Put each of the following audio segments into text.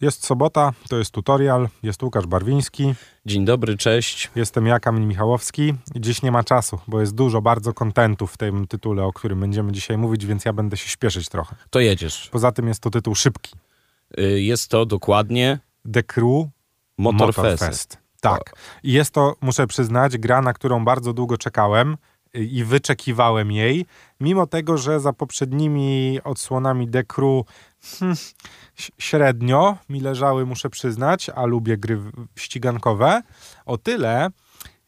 Jest sobota, to jest tutorial, jest Łukasz Barwiński, Dzień dobry, cześć. jestem ja, Kamil Michałowski. Dziś nie ma czasu, bo jest dużo bardzo kontentu w tym tytule, o którym będziemy dzisiaj mówić, więc ja będę się śpieszyć trochę. To jedziesz. Poza tym jest to tytuł szybki. Y, Jest to dokładnie The Crew Motorfest. Tak. I jest to, muszę przyznać, gra, na którą bardzo długo czekałem i wyczekiwałem jej, mimo tego, że za poprzednimi odsłonami Crew hmm, średnio mi leżały, muszę przyznać, a lubię gry ścigankowe. O tyle,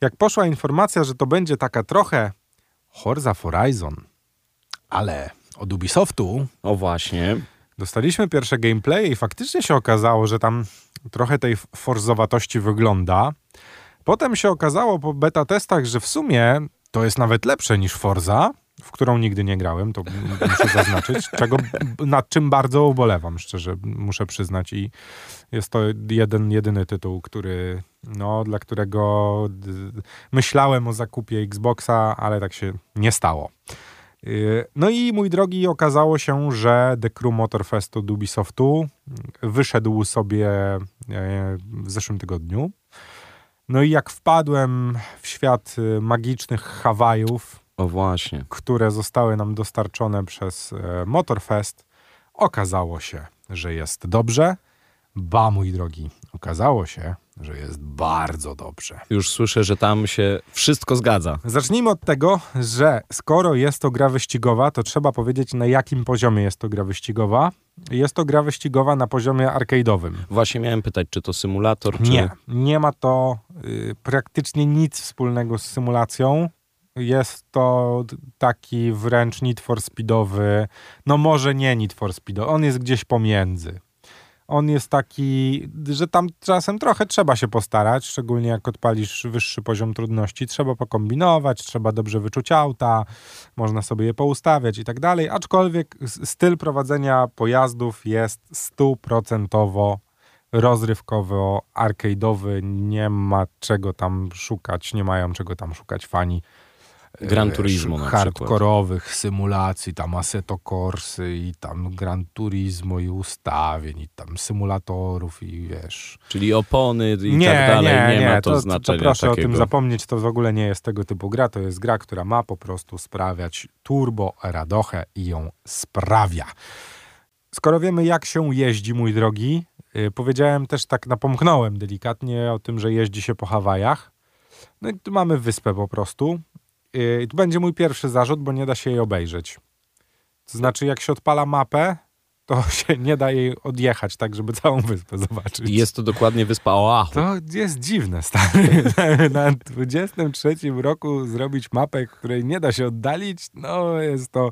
jak poszła informacja, że to będzie taka trochę Forza Horizon, ale od Ubisoftu, O właśnie. Dostaliśmy pierwsze gameplay i faktycznie się okazało, że tam trochę tej forzowatości wygląda. Potem się okazało po beta testach, że w sumie to jest nawet lepsze niż Forza, w którą nigdy nie grałem, to muszę zaznaczyć, czego, nad czym bardzo ubolewam, szczerze muszę przyznać i jest to jeden, jedyny tytuł, który, no, dla którego myślałem o zakupie Xboxa, ale tak się nie stało. Yy, No i mój drogi, okazało się, że The Crew Motorfest od Ubisoftu wyszedł sobie e, w zeszłym tygodniu. No i jak wpadłem w świat y, magicznych Hawajów, O właśnie. które zostały nam dostarczone przez e, Motorfest, okazało się, że jest dobrze. Ba, mój drogi, okazało się, że jest bardzo dobrze. Już słyszę, że tam się wszystko zgadza. Zacznijmy od tego, że skoro jest to gra wyścigowa, to trzeba powiedzieć na jakim poziomie jest to gra wyścigowa. Jest to gra wyścigowa na poziomie arcade'owym. Właśnie miałem pytać, czy to symulator, czy... Nie, nie ma to y, praktycznie nic wspólnego z symulacją. Jest to taki wręcz Need for Speedowy, no może nie Need for Speedowy, on jest gdzieś pomiędzy. On jest taki, że tam czasem trochę trzeba się postarać, szczególnie jak odpalisz wyższy poziom trudności. Trzeba pokombinować, trzeba dobrze wyczuć auta, można sobie je poustawiać i tak dalej. Aczkolwiek styl prowadzenia pojazdów jest stuprocentowo rozrywkowo, arcade'owy, nie ma czego tam szukać, nie mają czego tam szukać fani. Gran Turismo na przykład. Hardkorowych symulacji, tam Assetto Corsy i tam Gran Turismo i ustawień i tam symulatorów i wiesz... Czyli opony i tak dalej. Nie, ma to, to, znaczenia to proszę takiego. o tym zapomnieć, to w ogóle nie jest tego typu gra, to jest gra, która ma po prostu sprawiać turbo radochę i ją sprawia. Skoro wiemy, jak się jeździ, mój drogi, yy, powiedziałem też tak, napomknąłem delikatnie o tym, że jeździ się po Hawajach. No i tu mamy wyspę po prostu. Yy, tu będzie mój pierwszy zarzut, bo nie da się jej obejrzeć. To znaczy, jak się odpala mapę, to się nie da jej odjechać, tak, żeby całą wyspę zobaczyć. I Jest to dokładnie wyspa Oahu. To jest dziwne, stary. Na 23 roku zrobić mapę, której nie da się oddalić, no jest to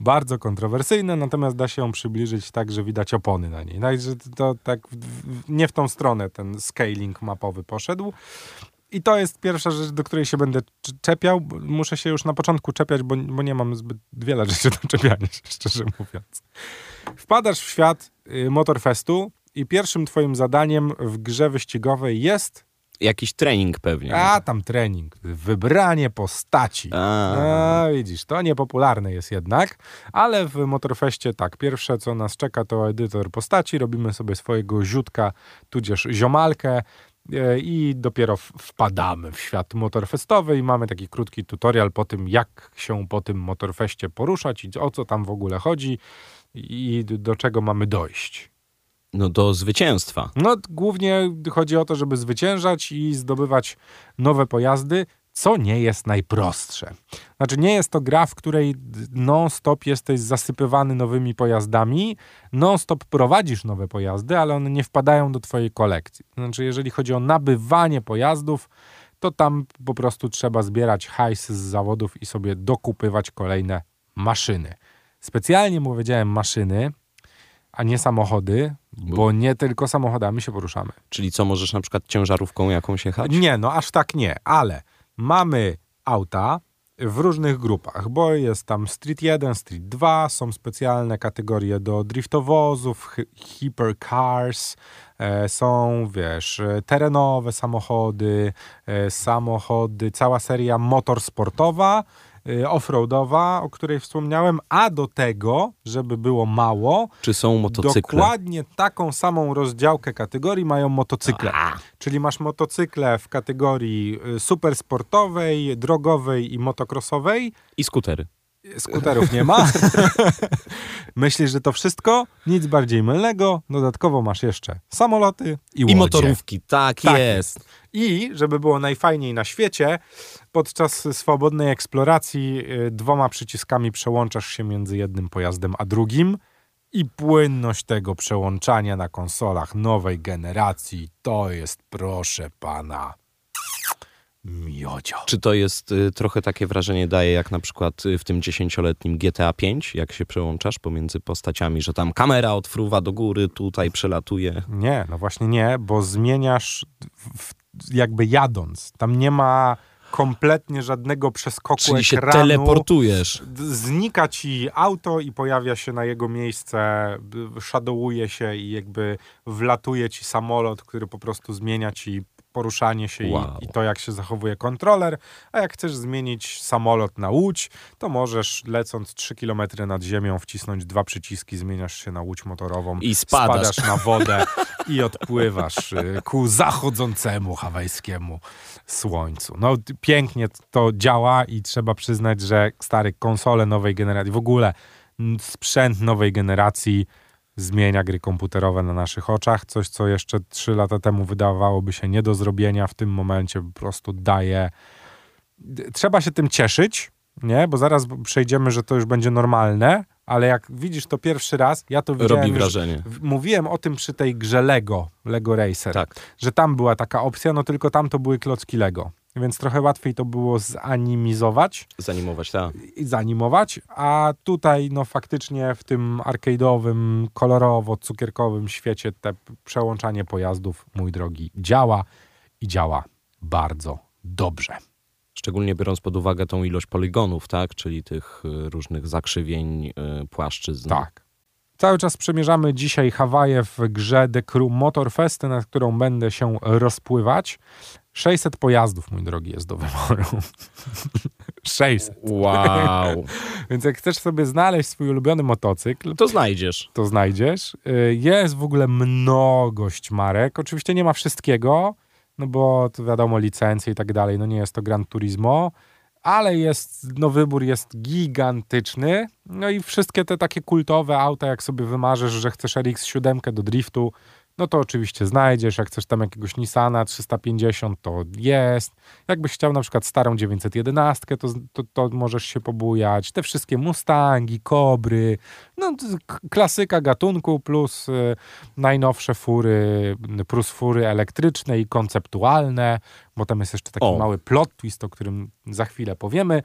bardzo kontrowersyjne, natomiast da się ją przybliżyć tak, że widać opony na niej. Także to, tak nie w tą stronę ten scaling mapowy poszedł. I to jest pierwsza rzecz, do której się będę cz- czepiał. Muszę się już na początku czepiać, bo, bo nie mam zbyt wiele rzeczy do czepiania szczerze mówiąc. Wpadasz w świat y, Motorfestu i pierwszym twoim zadaniem w grze wyścigowej jest, Jakiś trening pewnie. a tam trening, wybranie postaci. A. A, widzisz, to niepopularne jest jednak, ale w Motorfeście tak, pierwsze co nas czeka to edytor postaci, robimy sobie swojego ziutka, tudzież ziomalkę i dopiero wpadamy w świat motorfestowy i mamy taki krótki tutorial po tym, jak się po tym Motorfeście poruszać i o co tam w ogóle chodzi i do czego mamy dojść. No do zwycięstwa. No, głównie chodzi o to, żeby zwyciężać i zdobywać nowe pojazdy, co nie jest najprostsze. Znaczy, nie jest to gra, w której non-stop jesteś zasypywany nowymi pojazdami, non-stop prowadzisz nowe pojazdy, ale one nie wpadają do twojej kolekcji. Znaczy, jeżeli chodzi o nabywanie pojazdów, to tam po prostu trzeba zbierać hajs z zawodów i sobie dokupywać kolejne maszyny. Specjalnie mu powiedziałem maszyny, a nie samochody, bo nie tylko samochodami się poruszamy. Czyli co, możesz na przykład ciężarówką jakąś jechać? Nie, no aż tak nie, ale mamy auta w różnych grupach, bo jest tam Street 1, Street 2, są specjalne kategorie do driftowozów, hy- hypercars, e, są, wiesz, e, terenowe samochody, e, samochody, cała seria motorsportowa offroadowa, o której wspomniałem, a do tego, żeby było mało, Czy są motocykle? dokładnie taką samą rozdziałkę kategorii mają motocykle. A, Czyli masz motocykle w kategorii y, supersportowej, drogowej i motocrossowej. I skutery. Skuterów nie ma. Myślisz, że to wszystko? Nic bardziej mylnego. Dodatkowo masz jeszcze samoloty i, I łodzie. motorówki, tak, Tak jest. I żeby było najfajniej na świecie, podczas swobodnej eksploracji y, dwoma przyciskami przełączasz się między jednym pojazdem a drugim. I płynność tego przełączania na konsolach nowej generacji to jest, proszę pana, miodzio. Czy to jest y, trochę takie wrażenie daje, jak na przykład y, w tym dziesięcioletnim GTA 5, jak się przełączasz pomiędzy postaciami, że tam kamera odfruwa do góry, tutaj przelatuje. Nie, no właśnie nie, bo zmieniasz w, jakby jadąc. Tam nie ma kompletnie żadnego przeskoku Czyli się ekranu. teleportujesz. Znika ci auto i pojawia się na jego miejsce, b- shadowuje się i jakby wlatuje ci samolot, który po prostu zmienia ci poruszanie się Wow. i, i to, jak się zachowuje kontroler. A jak chcesz zmienić samolot na łódź, to możesz lecąc 3 km nad ziemią wcisnąć dwa przyciski, zmieniasz się na łódź motorową, I spadasz. spadasz na wodę i odpływasz y, ku zachodzącemu hawajskiemu słońcu. No pięknie to działa i trzeba przyznać, że stary konsole nowej generacji, w ogóle sprzęt nowej generacji zmienia gry komputerowe na naszych oczach. Coś, co jeszcze 3 lata temu wydawałoby się nie do zrobienia, w tym momencie po prostu daje. Trzeba się tym cieszyć, nie? Bo zaraz przejdziemy, że to już będzie normalne, ale jak widzisz to pierwszy raz, ja to widziałem Robi wrażenie. Mówiłem o tym przy tej grze Lego, Lego Racer, Tak. że tam była taka opcja, no tylko tam to były klocki Lego, więc trochę łatwiej to było zanimizować Zanimować, tak. zanimować, a tutaj no faktycznie w tym arcade'owym, kolorowo-cukierkowym świecie te przełączanie pojazdów, mój drogi, działa i działa bardzo dobrze. Szczególnie biorąc pod uwagę tą ilość poligonów, tak? Czyli tych y, różnych zakrzywień, y, płaszczyzn. Tak. Cały czas przemierzamy dzisiaj Hawaje w grze The Crew Motorfest, nad którą będę się rozpływać. 600 pojazdów, mój drogi, jest do wyboru. 600. Wow. Więc jak chcesz sobie znaleźć swój ulubiony motocykl, To znajdziesz. to znajdziesz. Y, Jest w ogóle mnogość marek. Oczywiście nie ma wszystkiego, no bo to wiadomo, licencje i tak dalej, no nie jest to Gran Turismo, ale jest, no wybór jest gigantyczny. No i wszystkie te takie kultowe auta, jak sobie wymarzysz, że chcesz RX-7 do driftu, no to oczywiście znajdziesz. Jak chcesz tam jakiegoś Nissana 350, to jest. Jakbyś chciał na przykład starą 911, to, to, to możesz się pobujać. Te wszystkie Mustangi, Kobry, no klasyka gatunku plus y, najnowsze fury, y, plus fury elektryczne i konceptualne, bo tam jest jeszcze taki O. mały plot twist, o którym za chwilę powiemy.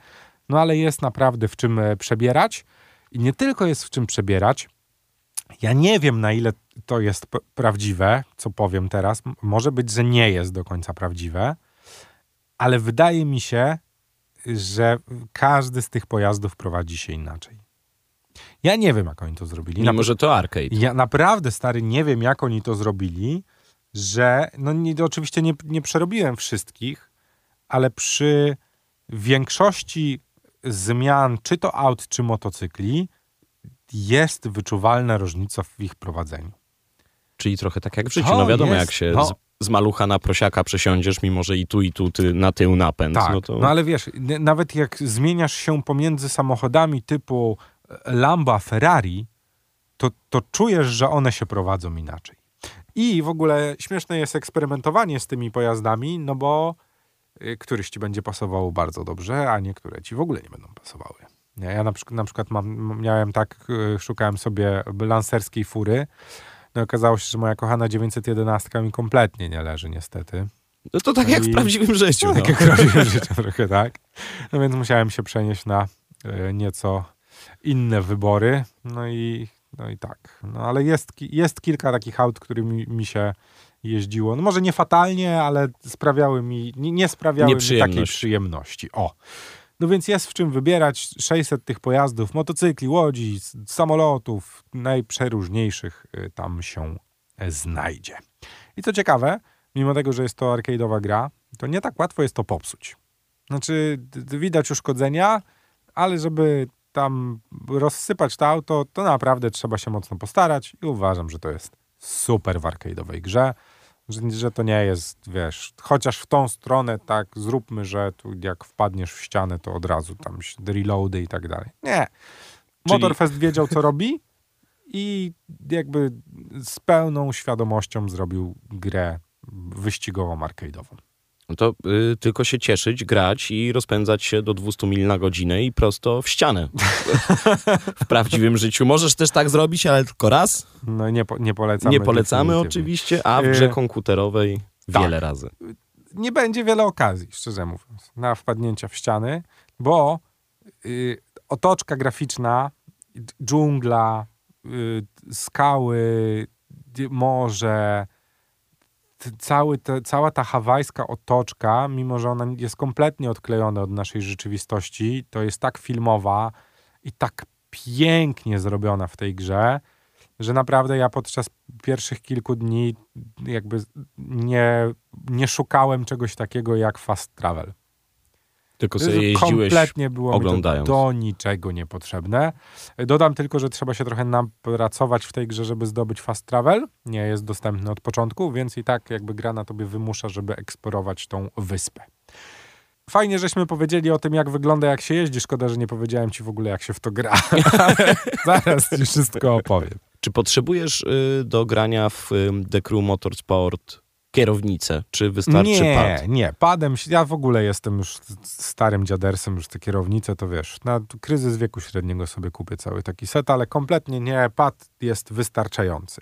No ale jest naprawdę w czym e, przebierać i nie tylko jest w czym przebierać. Ja nie wiem, na ile to jest prawdziwe, co powiem teraz. Może być, że nie jest do końca prawdziwe, ale wydaje mi się, że każdy z tych pojazdów prowadzi się inaczej. Ja nie wiem, jak oni to zrobili. Mimo, że to arcade. Ja naprawdę, stary, nie wiem, jak oni to zrobili, że, no nie, oczywiście nie, nie przerobiłem wszystkich, ale przy większości zmian, czy to aut, czy motocykli, jest wyczuwalna różnica w ich prowadzeniu. Czyli trochę tak jak w życiu. To No wiadomo, jest, jak się no. z, z malucha na prosiaka przesiądziesz, mimo że i tu, i tu ty, na tył napęd. Tak, no to no ale wiesz, nawet jak zmieniasz się pomiędzy samochodami typu e, Lamba, Ferrari, to, to czujesz, że one się prowadzą inaczej. I w ogóle śmieszne jest eksperymentowanie z tymi pojazdami, no bo y, któryś ci będzie pasował bardzo dobrze, a niektóre ci w ogóle nie będą pasowały. Ja na przykład, na przykład mam, miałem tak, y, szukałem sobie lancerskiej fury, no okazało się, że moja kochana 911 mi kompletnie nie leży niestety. no to tak jak w I- prawdziwym życiu. No, No, tak jak w prawdziwym życiu trochę, tak. No więc musiałem się przenieść na e, nieco inne wybory. No i, no i tak. No ale jest, jest kilka takich aut, którymi mi się jeździło. No może nie fatalnie, ale sprawiały mi, nie, nie sprawiały mi takiej przyjemności. O. No więc jest w czym wybierać 600 tych pojazdów, motocykli, łodzi, samolotów, najprzeróżniejszych y, tam się e, znajdzie. I co ciekawe, mimo tego, że jest to arcade'owa gra, to nie tak łatwo jest to popsuć. Znaczy, widać uszkodzenia, ale żeby tam rozsypać to auto, to naprawdę trzeba się mocno postarać i uważam, że to jest super w arcade'owej grze, że, że to nie jest, wiesz, chociaż w tą stronę tak zróbmy, że tu jak wpadniesz w ścianę, to od razu tam się reloady i tak dalej. Nie. Czyli- Motorfest wiedział, co robi i jakby z pełną świadomością zrobił grę wyścigową arcade'ową. No to y, tylko się cieszyć, grać i rozpędzać się do 200 mil na godzinę i prosto w ścianę. w prawdziwym życiu możesz też tak zrobić, ale tylko raz. No nie, po, nie polecamy. Nie polecamy oczywiście, a w grze Y, komputerowej tak. wiele razy. nie będzie wiele okazji, szczerze mówiąc, na wpadnięcia w ściany, bo y, otoczka graficzna, dżungla, y, skały, morze, cały te, cała ta hawajska otoczka, mimo że ona jest kompletnie odklejona od naszej rzeczywistości, to jest tak filmowa i tak pięknie zrobiona w tej grze, że naprawdę ja podczas pierwszych kilku dni jakby nie, nie szukałem czegoś takiego jak fast travel. Tylko sobie jeździłeś. Kompletnie było oglądając. mi to do niczego niepotrzebne. Dodam tylko, że trzeba się trochę napracować w tej grze, żeby zdobyć fast travel. Nie jest dostępny od początku, więc i tak jakby gra na tobie wymusza, żeby eksplorować tą wyspę. Fajnie, żeśmy powiedzieli o tym, jak wygląda, jak się jeździ. Szkoda, że nie powiedziałem ci w ogóle, jak się w to gra. Ale zaraz ci wszystko opowiem. Czy potrzebujesz y, do grania w y, The Crew Motorsport kierownicę? Czy wystarczy nie, pad? nie, padem, się- ja w ogóle jestem już starym dziadersem, już te kierownice, to wiesz, na kryzys wieku średniego sobie kupię cały taki set, ale kompletnie nie, pad jest wystarczający.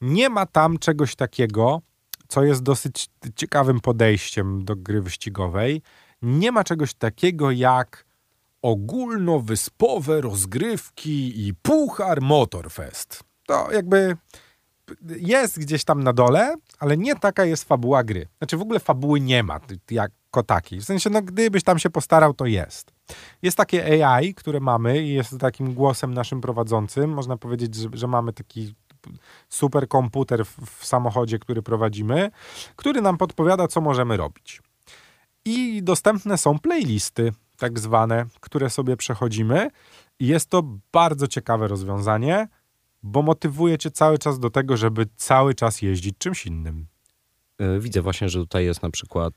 Nie ma tam czegoś takiego, co jest dosyć ciekawym podejściem do gry wyścigowej. Nie ma czegoś takiego jak ogólnowyspowe rozgrywki i puchar Motorfest. To jakby jest gdzieś tam na dole, ale nie taka jest fabuła gry. Znaczy w ogóle fabuły nie ma jako takiej. W sensie, no gdybyś tam się postarał, to jest. Jest takie AI, które mamy i jest takim głosem naszym prowadzącym. Można powiedzieć, że, że mamy taki super komputer w, w samochodzie, który prowadzimy, który nam podpowiada, co możemy robić. I dostępne są playlisty, tak zwane, które sobie przechodzimy. I jest to bardzo ciekawe rozwiązanie, bo motywuje cię cały czas do tego, żeby cały czas jeździć czymś innym. Y, Widzę właśnie, że tutaj jest na przykład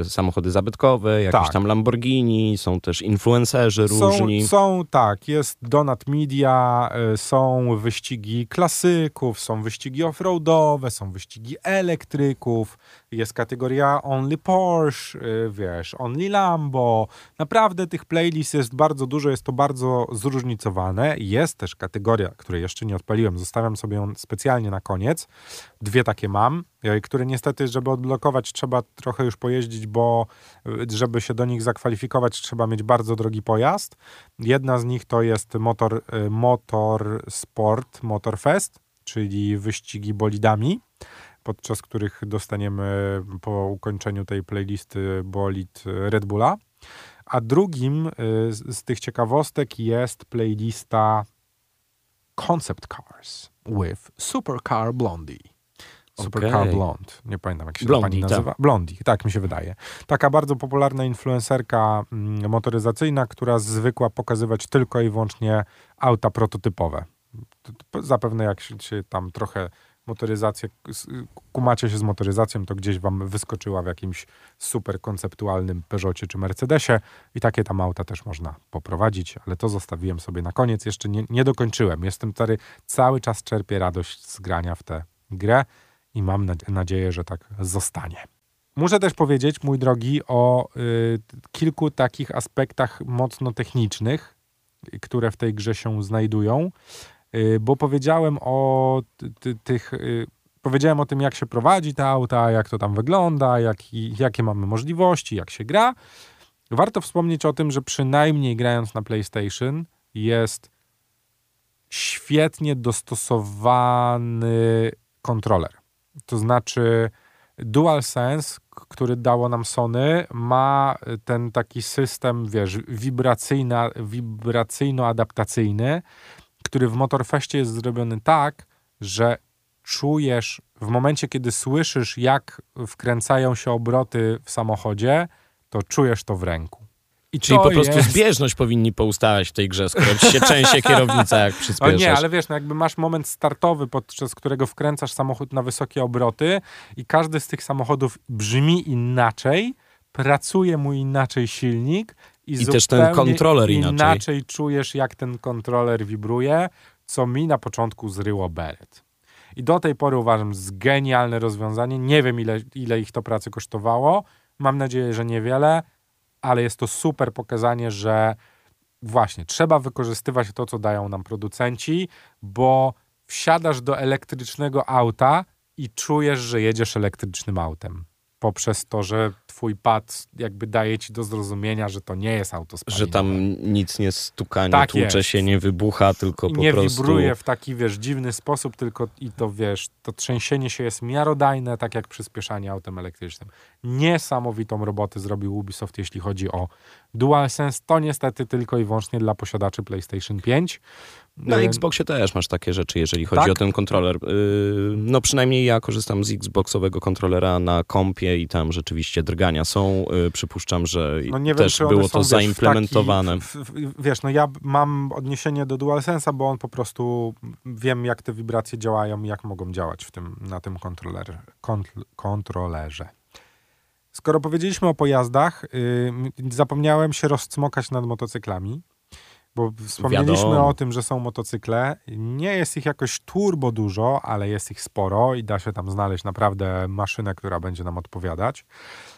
y, samochody zabytkowe, jakieś Tak. tam Lamborghini, są też influencerzy różni. Są, są tak, jest Donut Media, y, są wyścigi klasyków, są wyścigi offroadowe, są wyścigi elektryków, jest kategoria Only Porsche, y, wiesz, Only Lambo. Naprawdę tych playlist jest bardzo dużo, jest to bardzo zróżnicowane. Jest też kategoria, której jeszcze nie odpaliłem, zostawiam sobie ją specjalnie na koniec. Dwie takie mam, które niestety, żeby odblokować, trzeba trochę już pojeździć, bo y, żeby się do nich zakwalifikować, trzeba mieć bardzo drogi pojazd. Jedna z nich to jest motor, y, motor Sport Motorfest, czyli wyścigi bolidami, podczas których dostaniemy po ukończeniu tej playlisty bolid y, Red Bulla. A drugim z tych ciekawostek jest playlista Concept Cars with Supercar Blondie. Supercar Okej. Blonde. Nie pamiętam, jak się Blondie, pani tak. nazywa. Blondie, tak mi się wydaje. Taka bardzo popularna influencerka mm, motoryzacyjna, która zwykła pokazywać tylko i wyłącznie auta prototypowe. To- to Zapewne jak się, tam trochę motoryzację, kumacie się z motoryzacją, to gdzieś wam wyskoczyła w jakimś super konceptualnym Peugeocie czy Mercedesie i takie tam auta też można poprowadzić, ale to zostawiłem sobie na koniec. Jeszcze nie, nie dokończyłem. Jestem stary, cały czas czerpię radość z grania w tę grę i mam nadzie- nadzieję, że tak zostanie. Muszę też powiedzieć, mój drogi, o y, kilku takich aspektach mocno technicznych, które w tej grze się znajdują, y, bo powiedziałem o ty, ty, tych. Y, powiedziałem o tym, jak się prowadzi te auta, jak to tam wygląda, jak, jakie mamy możliwości, jak się gra. Warto wspomnieć o tym, że przynajmniej grając na PlayStation jest świetnie dostosowany kontroler. To znaczy DualSense, który dało nam Sony, ma ten taki system, wiesz, wibracyjno-adaptacyjny, który w Motorfeście jest zrobiony tak, że czujesz w momencie, kiedy słyszysz, jak wkręcają się obroty w samochodzie, to czujesz to w ręku. I Czyli po prostu jest... zbieżność powinni poustawiać w tej grze, skoro ci się trzęsie kierownica, jak O przyspieszasz. nie, ale wiesz, no jakby masz moment startowy, podczas którego wkręcasz samochód na wysokie obroty i każdy z tych samochodów brzmi inaczej, pracuje mu inaczej silnik i, I też ten kontroler inaczej. inaczej czujesz, jak ten kontroler wibruje, co mi na początku zryło beret. I do tej pory uważam, że genialne rozwiązanie. Nie wiem, ile, ile ich to pracy kosztowało. Mam nadzieję, że niewiele, ale jest to super pokazanie, że właśnie trzeba wykorzystywać to, co dają nam producenci, bo wsiadasz do elektrycznego auta i czujesz, że jedziesz elektrycznym autem. Poprzez to, że twój pad jakby daje ci do zrozumienia, że to nie jest auto Że spalinowe. tam nic nie stuka, nie Tak tłucze jest. się, nie wybucha, tylko I po nie prostu... wibruje w taki, wiesz, dziwny sposób, tylko i to, wiesz, to trzęsienie się jest miarodajne, tak jak przyspieszanie autem elektrycznym. Niesamowitą robotę zrobił Ubisoft, jeśli chodzi o DualSense. To niestety tylko i wyłącznie dla posiadaczy PlayStation 5. Na Y, Xboxie też masz takie rzeczy, jeżeli chodzi Tak? o ten kontroler. Yy, No przynajmniej ja korzystam z Xboxowego kontrolera na kompie i tam rzeczywiście drgania są. Yy, Przypuszczam, że No nie wiem, też było są, to wiesz, w zaimplementowane. Taki, w, w, wiesz, no ja mam odniesienie do DualSense'a, bo on po prostu wiem, jak te wibracje działają i jak mogą działać w tym, na tym kontroler, kontl, kontrolerze. Skoro powiedzieliśmy o pojazdach, yy, zapomniałem się rozcmokać nad motocyklami, bo wspomnieliśmy Wiadomo. o tym, że są motocykle. Nie jest ich jakoś turbo dużo, ale jest ich sporo i da się tam znaleźć naprawdę maszynę, która będzie nam odpowiadać.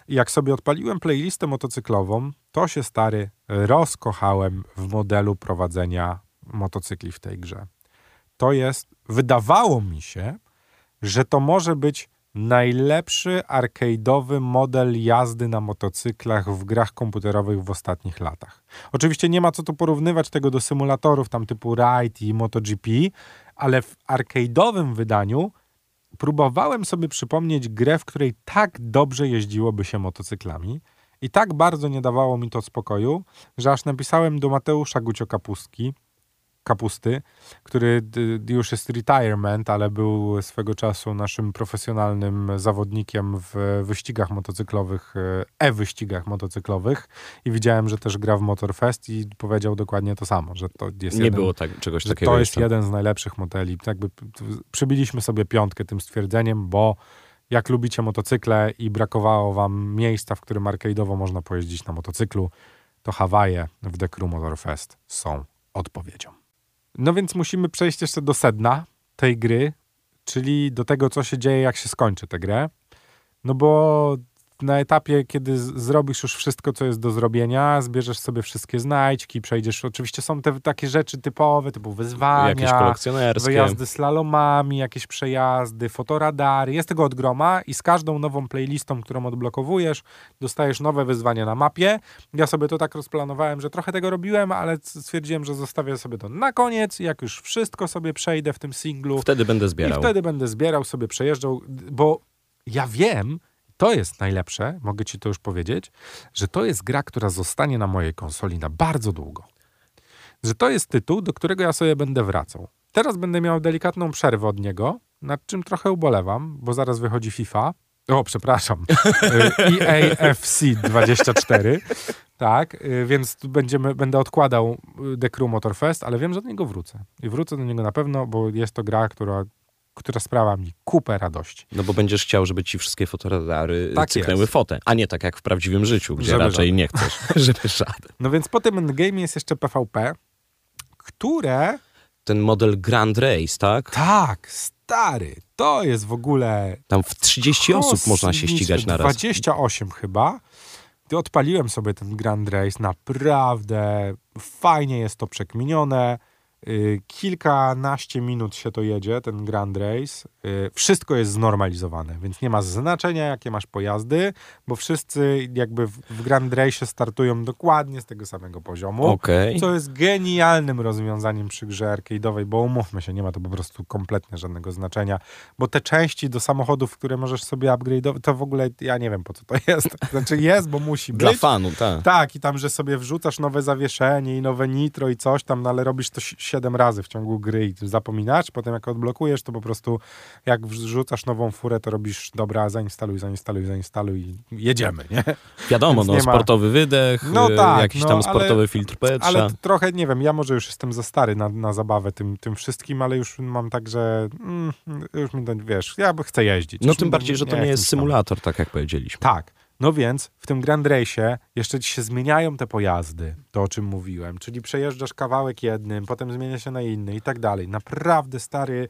I jak sobie odpaliłem playlistę motocyklową, to się stary rozkochałem w modelu prowadzenia motocykli w tej grze. To jest, wydawało mi się, że to może być najlepszy arcade'owy model jazdy na motocyklach w grach komputerowych w ostatnich latach. Oczywiście nie ma co tu porównywać tego do symulatorów tam typu Ride i MotoGP, ale w arcade'owym wydaniu próbowałem sobie przypomnieć grę, w której tak dobrze jeździłoby się motocyklami i tak bardzo nie dawało mi to spokoju, że aż napisałem do Mateusza Gucio Kapustki, Kapusty, który już jest retirement, ale był swego czasu naszym profesjonalnym zawodnikiem w wyścigach motocyklowych, e, e-wyścigach motocyklowych i widziałem, że też gra w Motorfest i powiedział dokładnie to samo, że to jest Nie jeden, było tak, czegoś takiego to jest jeden z najlepszych modeli. Jakby przybiliśmy sobie piątkę tym stwierdzeniem, bo jak lubicie motocykle i brakowało wam miejsca, w którym arcade'owo można pojeździć na motocyklu, to Hawaje w The Crew Motorfest są odpowiedzią. No więc musimy przejść jeszcze do sedna tej gry, czyli do tego, co się dzieje, jak się skończy tę grę. No bo na etapie, kiedy zrobisz już wszystko, co jest do zrobienia, zbierzesz sobie wszystkie znajdźki, przejdziesz. Oczywiście są te takie rzeczy typowe, typu wyzwania, Jakieś kolekcjonerskie. wyjazdy slalomami, jakieś przejazdy, fotoradary. Jest tego od groma i z każdą nową playlistą, którą odblokowujesz, dostajesz nowe wyzwania na mapie. Ja sobie to tak rozplanowałem, że trochę tego robiłem, ale stwierdziłem, że zostawię sobie to na koniec. Jak już wszystko sobie przejdę w tym singlu, Wtedy będę i zbierał. wtedy będę zbierał, sobie przejeżdżał, bo ja wiem, to jest najlepsze, mogę ci to już powiedzieć, że to jest gra, która zostanie na mojej konsoli na bardzo długo. Że to jest tytuł, do którego ja sobie będę wracał. Teraz będę miał delikatną przerwę od niego, nad czym trochę ubolewam, bo zaraz wychodzi FIFA. O, przepraszam. Y, EA FC 24. Tak, y, więc będziemy, będę odkładał y, The Crew Motorfest, ale wiem, że do niego wrócę. I wrócę do niego na pewno, bo jest to gra, która, która sprawia mi kupę radości. No bo będziesz chciał, żeby ci wszystkie fotoradary Tak cyknęły jest. fotę, a nie tak jak w prawdziwym życiu, gdzie Żeby raczej żaden. nie chcesz, żeby żaden. No więc po tym endgame jest jeszcze PvP, które... Ten model Grand Race, tak? Tak, stary, to jest w ogóle... Tam w 30 osób można się ścigać na raz. 28 chyba. Ty odpaliłem sobie ten Grand Race, naprawdę fajnie jest to przekminione. Y, Kilkanaście minut się to jedzie, ten Grand Race. Y, Wszystko jest znormalizowane, więc nie ma znaczenia, jakie masz pojazdy, bo wszyscy jakby w, Grand Race startują dokładnie z tego samego poziomu. Okej. Co jest genialnym rozwiązaniem przy grze arcade'owej, bo umówmy się, nie ma to po prostu kompletnie żadnego znaczenia, bo te części do samochodów, które możesz sobie upgrade'ować, to w ogóle ja nie wiem po co to jest. Znaczy jest, bo musi Dla być. fanu, tak. Tak, i tam, że sobie wrzucasz nowe zawieszenie i nowe nitro i coś tam, no ale robisz to si- 7 razy w ciągu gry i zapominasz, potem jak odblokujesz, to po prostu jak wrzucasz nową furę, to robisz dobra, zainstaluj, zainstaluj, zainstaluj i jedziemy, nie? Wiadomo, Więc no, nie ma- sportowy wydech, No y, tak, jakiś no, tam ale- sportowy filtr powietrza. Ale trochę, nie wiem, ja może już jestem za stary na, na zabawę tym, tym wszystkim, ale już mam tak, że mm, już mi to, wiesz, ja chcę jeździć. No tym bardziej, że to nie jestem jest symulator, tak jak powiedzieliśmy. Tak. No więc w tym Grand Race'ie jeszcze ci się zmieniają te pojazdy, to o czym mówiłem, czyli przejeżdżasz kawałek jednym, potem zmienia się na inny i tak dalej. Naprawdę stary,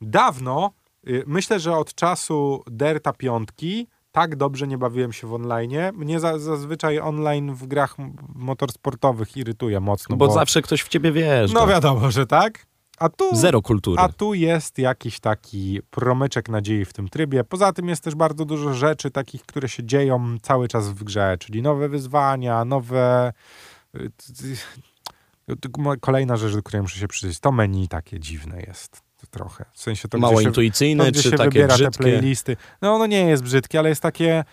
dawno, y, myślę, że od czasu Derta piątki tak dobrze nie bawiłem się w online. Mnie za, zazwyczaj online w grach motorsportowych irytuje mocno. bo, zawsze ktoś w ciebie wjeżdża. No wiadomo, że tak. A tu, Zero kultury. a tu jest jakiś taki promyczek nadziei w tym trybie. Poza tym jest też bardzo dużo rzeczy takich, które się dzieją cały czas w grze, czyli nowe wyzwania, nowe... y, Kolejna rzecz, do której muszę się przyjrzeć, to menu takie dziwne jest trochę. W sensie to, Mało gdzie się, intuicyjne, to, czy się takie wybiera te brzydkie? playlisty. No ono nie jest brzydkie, ale jest takie...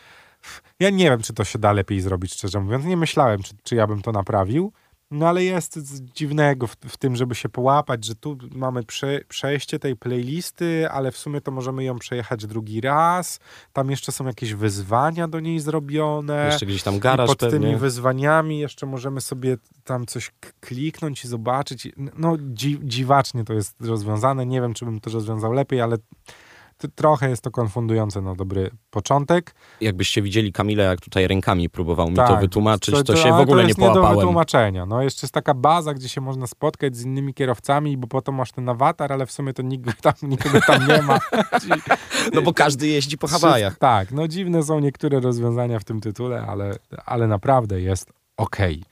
Ja nie wiem, czy to się da lepiej zrobić, szczerze mówiąc. Nie myślałem, czy, czy ja bym to naprawił. No ale jest dziwnego w, w tym, żeby się połapać, że tu mamy prze, przejście tej playlisty, ale w sumie to możemy ją przejechać drugi raz. Tam jeszcze są jakieś wyzwania do niej zrobione. Jeszcze gdzieś tam I garaż pod pewnie. tymi wyzwaniami jeszcze możemy sobie tam coś kliknąć i zobaczyć. No dzi, dziwacznie to jest rozwiązane. Nie wiem, czy bym to rozwiązał lepiej, ale trochę jest to konfundujące na dobry początek. Jakbyście widzieli Kamila, jak tutaj rękami próbował mi Tak, to wytłumaczyć, to, się w ogóle to nie jest nie do połapałem. wytłumaczenia. No jeszcze jest taka baza, gdzie się można spotkać z innymi kierowcami, bo potem masz ten awatar, ale w sumie to nikt tam, nikogo tam nie ma. No bo każdy jeździ po Hawajach. Tak, no dziwne są niektóre rozwiązania w tym tytule, ale, ale naprawdę jest okej.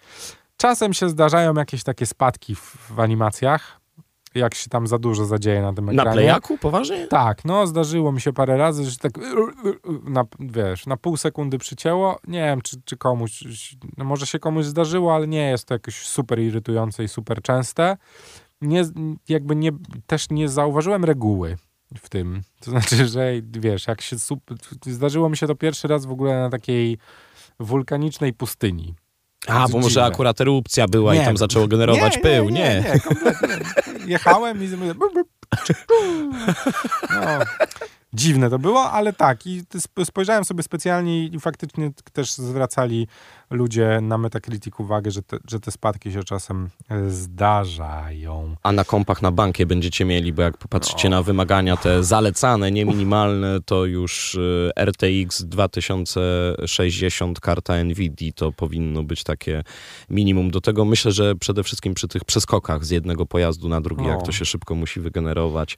Czasem się zdarzają jakieś takie spadki w, w animacjach, jak się tam za dużo zadzieje na tym ekranie. Na playaku? Poważnie? Tak, no zdarzyło mi się parę razy, że tak na, wiesz, na pół sekundy przycięło. Nie wiem, czy, czy komuś, no może się komuś zdarzyło, ale nie jest to jakoś super irytujące i super częste. Nie, jakby nie, też nie zauważyłem reguły w tym. To znaczy, że wiesz, jak się zdarzyło mi się to pierwszy raz w ogóle na takiej wulkanicznej pustyni. A, bo może Dziwne. akurat erupcja była Nie. i tam zaczęło generować pył. Nie. Nie, nie. Jechałem i no, dziwne to było, ale tak. I sp- spojrzałem sobie specjalnie i faktycznie też zwracali ludzie na Metacritic uwagę, że te, że te spadki się czasem e, zdarzają. A na kompach na bankie będziecie mieli, bo jak popatrzycie No. na wymagania te zalecane, nie minimalne, to już y, RTX 2060 karta Nvidia to powinno być takie minimum. Do tego myślę, że przede wszystkim przy tych przeskokach z jednego pojazdu na drugi, No. jak to się szybko musi wygenerować.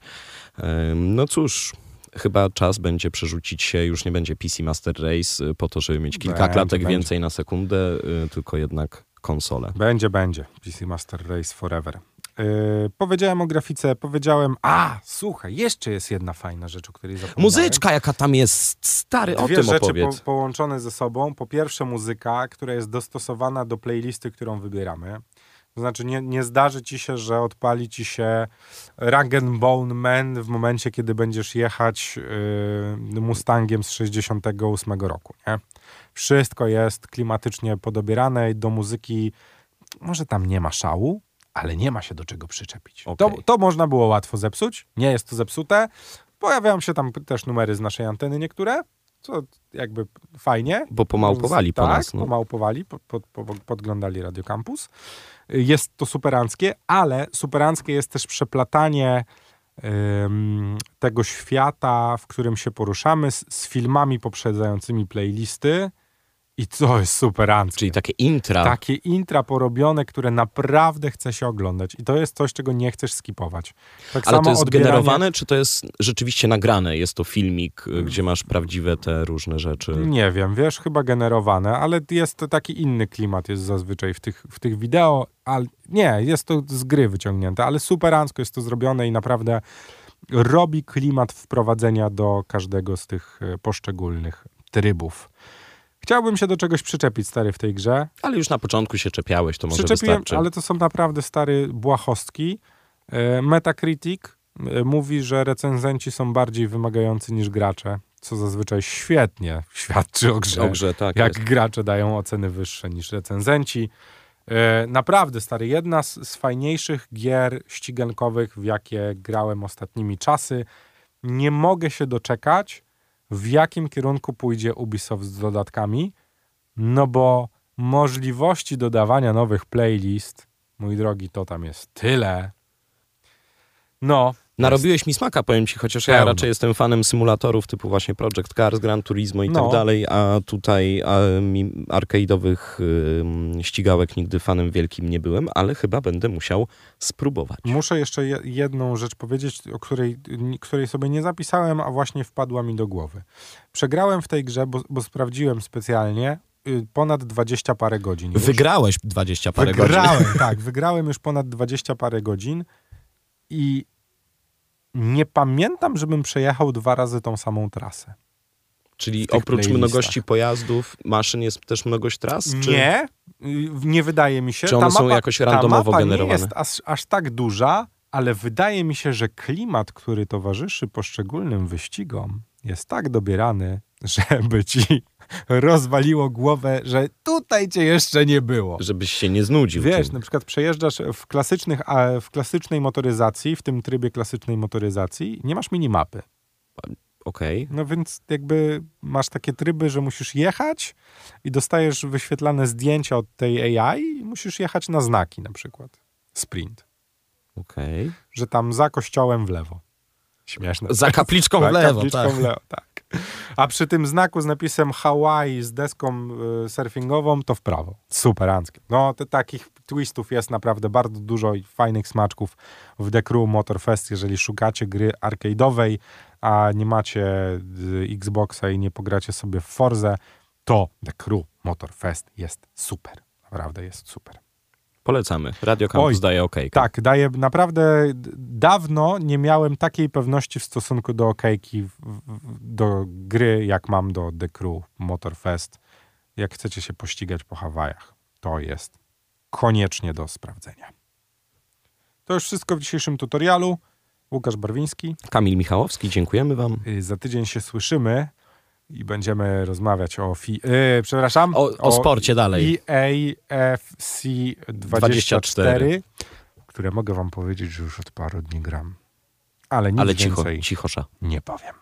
Ym, No cóż, chyba czas będzie przerzucić się, już nie będzie PC Master Race y, po to, żeby mieć kilka Będzie, klatek będzie. więcej na sekundę, y, tylko jednak konsole. Będzie, będzie. PC Master Race Forever. Yy, powiedziałem o grafice, powiedziałem... A, słuchaj, jeszcze jest jedna fajna rzecz, o której zapomniałem. Muzyczka, jaka tam jest, stary, o Dwie tym rzeczy po, połączone ze sobą. Po pierwsze muzyka, która jest dostosowana do playlisty, którą wybieramy. To znaczy nie, nie zdarzy ci się, że odpali ci się Rag and Bone Man w momencie, kiedy będziesz jechać yy, Mustangiem z 68 roku. Nie? Wszystko jest klimatycznie podobierane i do muzyki może tam nie ma szału, ale nie ma się do czego przyczepić. To, Okej. to można było łatwo zepsuć. Nie jest to zepsute. Pojawiają się tam też numery z naszej anteny niektóre, co jakby fajnie. Bo pomałpowali po tak, nas. No. pomałpowali, po, po, po, podglądali Radio Campus. Jest to superanckie, ale superanckie jest też przeplatanie tego świata, w którym się poruszamy z, z filmami poprzedzającymi playlisty i co jest superanckie. Czyli takie intra. Takie intra porobione, które naprawdę chce się oglądać. I to jest coś, czego nie chcesz skipować. Tak Ale to jest odbieranie- generowane, czy to jest rzeczywiście nagrane? Jest to filmik, y, gdzie masz prawdziwe te różne rzeczy. Nie wiem, wiesz, chyba generowane, ale jest to taki inny klimat jest zazwyczaj w tych, w tych wideo, ale nie, jest to z gry wyciągnięte, ale superancko jest to zrobione i naprawdę robi klimat wprowadzenia do każdego z tych e, poszczególnych trybów. Chciałbym się do czegoś przyczepić, stary, w tej grze. Ale już na początku się czepiałeś, to może wystarczy. ale to są naprawdę stare błahostki. E, Metacritic e, mówi, że recenzenci są bardziej wymagający niż gracze, co zazwyczaj świetnie świadczy o grze. O grze, tak jak jest. gracze dają oceny wyższe niż recenzenci. E, naprawdę, stary, jedna z, z fajniejszych gier ścigankowych, w jakie grałem ostatnimi czasy. Nie mogę się doczekać, w jakim kierunku pójdzie Ubisoft z dodatkami, no bo możliwości dodawania nowych playlist, mój drogi, to tam jest tyle. No, Narobiłeś mi smaka, powiem ci, chociaż ja raczej jestem fanem symulatorów typu właśnie Project Cars, Gran Turismo i No. tak dalej, a tutaj arcade'owych ym, ścigałek nigdy fanem wielkim nie byłem, ale chyba będę musiał spróbować. Muszę jeszcze je- jedną rzecz powiedzieć, o której, której sobie nie zapisałem, a właśnie wpadła mi do głowy. Przegrałem w tej grze, bo, bo sprawdziłem specjalnie, y, ponad 20 parę godzin. już. Wygrałeś 20 parę godzin. wygrałem, tak, wygrałem już ponad 20 parę godzin i nie pamiętam, żebym przejechał dwa razy tą samą trasę. Czyli oprócz playlistach. mnogości pojazdów, maszyn jest też mnogość tras? Czy... Nie, y, nie wydaje mi się. Czy one są jakoś ta randomowo mapa generowane? nie jest aż, aż tak duża, ale wydaje mi się, że klimat, który towarzyszy poszczególnym wyścigom, jest tak dobierany, żeby ci rozwaliło głowę, że tutaj cię jeszcze nie było. Żebyś się nie znudził. Wiesz, tym. na przykład przejeżdżasz w, klasycznych, w klasycznej motoryzacji, w tym trybie klasycznej motoryzacji, nie masz minimapy. Okej. No więc jakby masz takie tryby, że musisz jechać i dostajesz wyświetlane zdjęcia od tej AI i musisz jechać na znaki na przykład. Sprint. okej. Że tam za kościołem w lewo. Śmieszne. Za kapliczką w lewo, kapliczką tak. w lewo, tak. A przy tym znaku z napisem Hawaii z deską y, surfingową to w prawo. Super, Anskie. No, te, takich twistów jest naprawdę bardzo dużo i fajnych smaczków w The Crew Motorfest, jeżeli szukacie gry arcade'owej, a nie macie y, Xboxa i nie pogracie sobie w Forze, to The Crew Motorfest jest super. Naprawdę jest super. Polecamy. Radio Campus Oj, daje okej. Tak, daję naprawdę. Dawno nie miałem takiej pewności w stosunku do okejki, do gry, jak mam do The Crew Motorfest. Jak chcecie się pościgać po Hawajach, to jest koniecznie do sprawdzenia. To już wszystko w dzisiejszym tutorialu. Łukasz Barwiński. Kamil Michałowski, dziękujemy wam. Y, Za tydzień się słyszymy i będziemy rozmawiać o fi- yy, przepraszam, O, o sporcie dalej. EAFC 24, 24, które mogę wam powiedzieć, że już od paru dni gram. Ale nic Ale cicho, więcej cichosza. nie powiem.